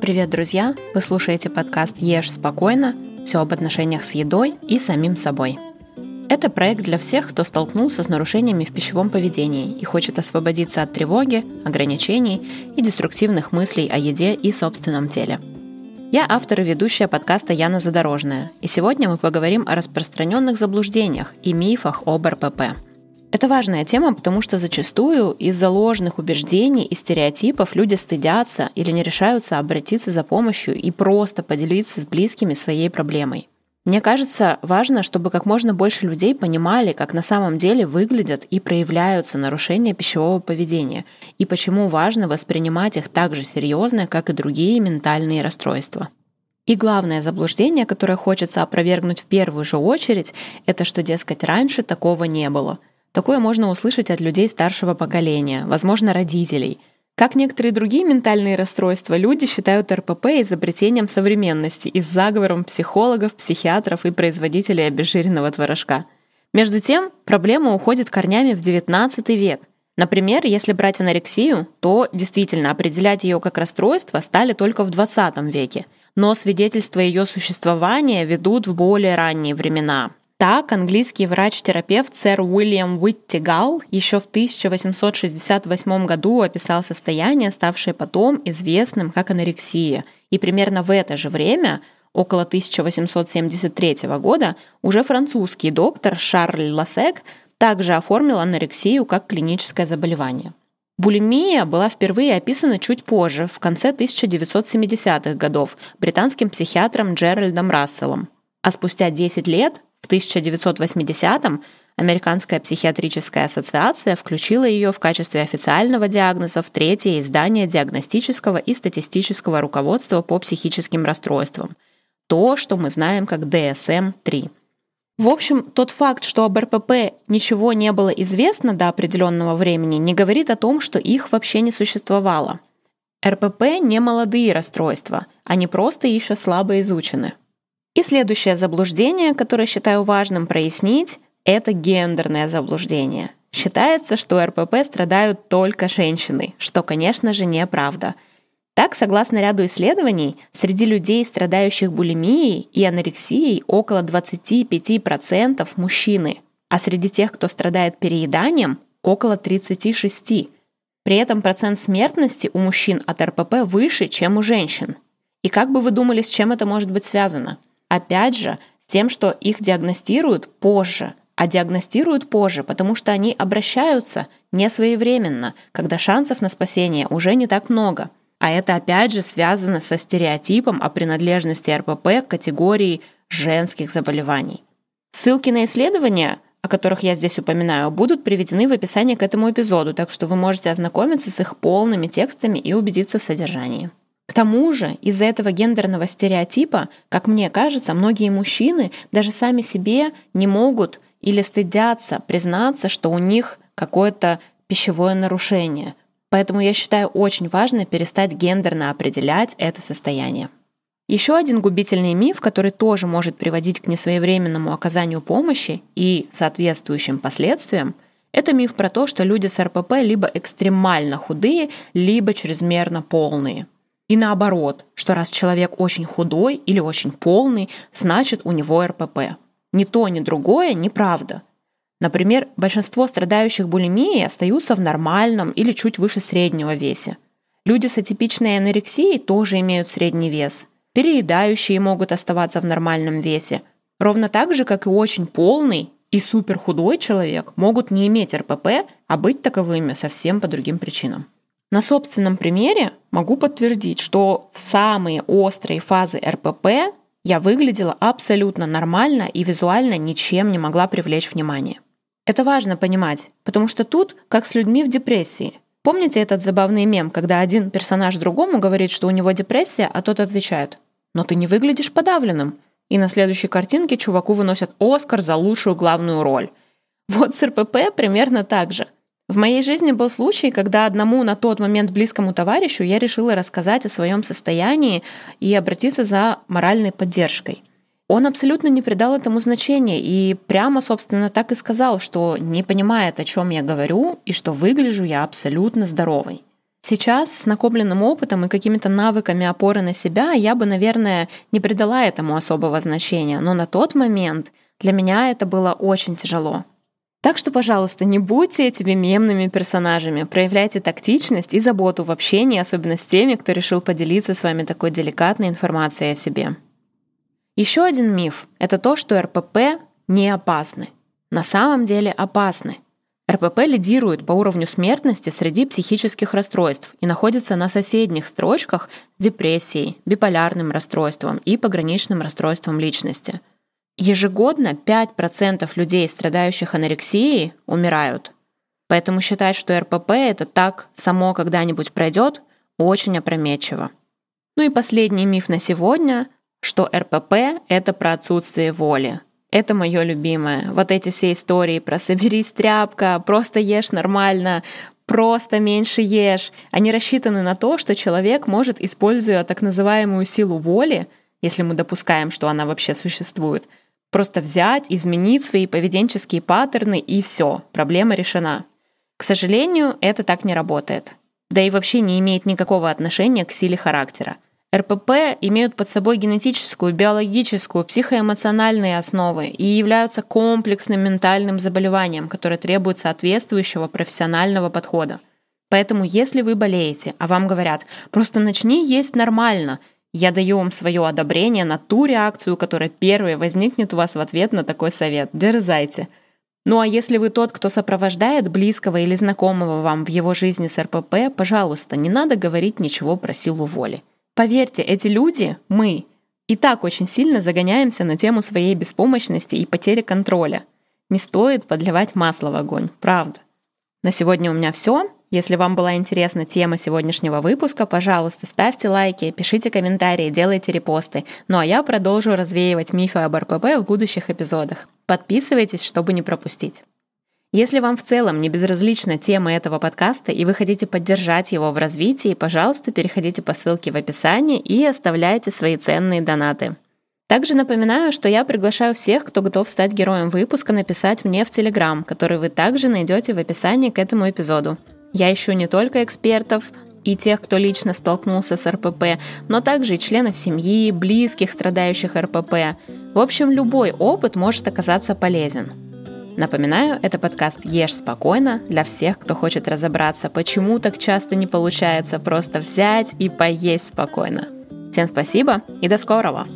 Привет, друзья! Вы слушаете подкаст «Ешь спокойно» все об отношениях с едой и самим собой. Это проект для всех, кто столкнулся с нарушениями в пищевом поведении и хочет освободиться от тревоги, ограничений и деструктивных мыслей о еде и собственном теле. Я автор и ведущая подкаста Яна Задорожная, и сегодня мы поговорим о распространенных заблуждениях и мифах об РПП – это важная тема, потому что зачастую из-за ложных убеждений и стереотипов люди стыдятся или не решаются обратиться за помощью и просто поделиться с близкими своей проблемой. Мне кажется, важно, чтобы как можно больше людей понимали, как на самом деле выглядят и проявляются нарушения пищевого поведения, и почему важно воспринимать их так же серьезно, как и другие ментальные расстройства. И главное заблуждение, которое хочется опровергнуть в первую же очередь, это что, дескать, раньше такого не было – Такое можно услышать от людей старшего поколения, возможно, родителей. Как некоторые другие ментальные расстройства, люди считают РПП изобретением современности и заговором психологов, психиатров и производителей обезжиренного творожка. Между тем, проблема уходит корнями в XIX век. Например, если брать анорексию, то действительно определять ее как расстройство стали только в XX веке, но свидетельства ее существования ведут в более ранние времена, так, английский врач-терапевт сэр Уильям Уиттигал еще в 1868 году описал состояние, ставшее потом известным как анорексия. И примерно в это же время, около 1873 года, уже французский доктор Шарль Лассек также оформил анорексию как клиническое заболевание. Булимия была впервые описана чуть позже, в конце 1970-х годов, британским психиатром Джеральдом Расселом. А спустя 10 лет в 1980-м Американская психиатрическая ассоциация включила ее в качестве официального диагноза в третье издание диагностического и статистического руководства по психическим расстройствам. То, что мы знаем как DSM-3. В общем, тот факт, что об РПП ничего не было известно до определенного времени, не говорит о том, что их вообще не существовало. РПП не молодые расстройства, они просто еще слабо изучены. И следующее заблуждение, которое считаю важным прояснить, это гендерное заблуждение. Считается, что РПП страдают только женщины, что, конечно же, неправда. Так, согласно ряду исследований, среди людей, страдающих булимией и анорексией, около 25% мужчины, а среди тех, кто страдает перееданием, около 36%. При этом процент смертности у мужчин от РПП выше, чем у женщин. И как бы вы думали, с чем это может быть связано? Опять же, с тем, что их диагностируют позже, а диагностируют позже, потому что они обращаются не своевременно, когда шансов на спасение уже не так много. А это опять же связано со стереотипом о принадлежности РПП к категории женских заболеваний. Ссылки на исследования, о которых я здесь упоминаю, будут приведены в описании к этому эпизоду, так что вы можете ознакомиться с их полными текстами и убедиться в содержании. К тому же из-за этого гендерного стереотипа, как мне кажется, многие мужчины даже сами себе не могут или стыдятся признаться, что у них какое-то пищевое нарушение. Поэтому я считаю очень важно перестать гендерно определять это состояние. Еще один губительный миф, который тоже может приводить к несвоевременному оказанию помощи и соответствующим последствиям, это миф про то, что люди с РПП либо экстремально худые, либо чрезмерно полные – и наоборот, что раз человек очень худой или очень полный, значит у него РПП. Ни то, ни другое неправда. Например, большинство страдающих булимией остаются в нормальном или чуть выше среднего весе. Люди с атипичной анорексией тоже имеют средний вес. Переедающие могут оставаться в нормальном весе. Ровно так же, как и очень полный и суперхудой человек могут не иметь РПП, а быть таковыми совсем по другим причинам. На собственном примере могу подтвердить, что в самые острые фазы РПП я выглядела абсолютно нормально и визуально ничем не могла привлечь внимание. Это важно понимать, потому что тут как с людьми в депрессии. Помните этот забавный мем, когда один персонаж другому говорит, что у него депрессия, а тот отвечает «Но ты не выглядишь подавленным». И на следующей картинке чуваку выносят Оскар за лучшую главную роль. Вот с РПП примерно так же – в моей жизни был случай, когда одному на тот момент близкому товарищу я решила рассказать о своем состоянии и обратиться за моральной поддержкой. Он абсолютно не придал этому значения и прямо, собственно, так и сказал, что не понимает, о чем я говорю, и что выгляжу я абсолютно здоровой. Сейчас с накопленным опытом и какими-то навыками опоры на себя я бы, наверное, не придала этому особого значения, но на тот момент для меня это было очень тяжело. Так что, пожалуйста, не будьте этими мемными персонажами, проявляйте тактичность и заботу в общении, особенно с теми, кто решил поделиться с вами такой деликатной информацией о себе. Еще один миф — это то, что РПП не опасны. На самом деле опасны. РПП лидирует по уровню смертности среди психических расстройств и находится на соседних строчках с депрессией, биполярным расстройством и пограничным расстройством личности — Ежегодно 5% людей, страдающих анорексией, умирают. Поэтому считать, что РПП это так само когда-нибудь пройдет, очень опрометчиво. Ну и последний миф на сегодня, что РПП это про отсутствие воли. Это мое любимое. Вот эти все истории про «соберись, тряпка», «просто ешь нормально», «просто меньше ешь», они рассчитаны на то, что человек может, используя так называемую силу воли, если мы допускаем, что она вообще существует, Просто взять, изменить свои поведенческие паттерны и все, проблема решена. К сожалению, это так не работает. Да и вообще не имеет никакого отношения к силе характера. РПП имеют под собой генетическую, биологическую, психоэмоциональные основы и являются комплексным ментальным заболеванием, которое требует соответствующего профессионального подхода. Поэтому если вы болеете, а вам говорят «просто начни есть нормально», я даю вам свое одобрение на ту реакцию, которая первой возникнет у вас в ответ на такой совет. Дерзайте. Ну а если вы тот, кто сопровождает близкого или знакомого вам в его жизни с РПП, пожалуйста, не надо говорить ничего про силу воли. Поверьте, эти люди, мы, и так очень сильно загоняемся на тему своей беспомощности и потери контроля. Не стоит подливать масло в огонь, правда. На сегодня у меня все. Если вам была интересна тема сегодняшнего выпуска, пожалуйста, ставьте лайки, пишите комментарии, делайте репосты. Ну а я продолжу развеивать мифы об РПП в будущих эпизодах. Подписывайтесь, чтобы не пропустить. Если вам в целом не безразлична тема этого подкаста и вы хотите поддержать его в развитии, пожалуйста, переходите по ссылке в описании и оставляйте свои ценные донаты. Также напоминаю, что я приглашаю всех, кто готов стать героем выпуска, написать мне в Телеграм, который вы также найдете в описании к этому эпизоду. Я ищу не только экспертов и тех, кто лично столкнулся с РПП, но также и членов семьи, близких, страдающих РПП. В общем, любой опыт может оказаться полезен. Напоминаю, это подкаст «Ешь спокойно» для всех, кто хочет разобраться, почему так часто не получается просто взять и поесть спокойно. Всем спасибо и до скорого!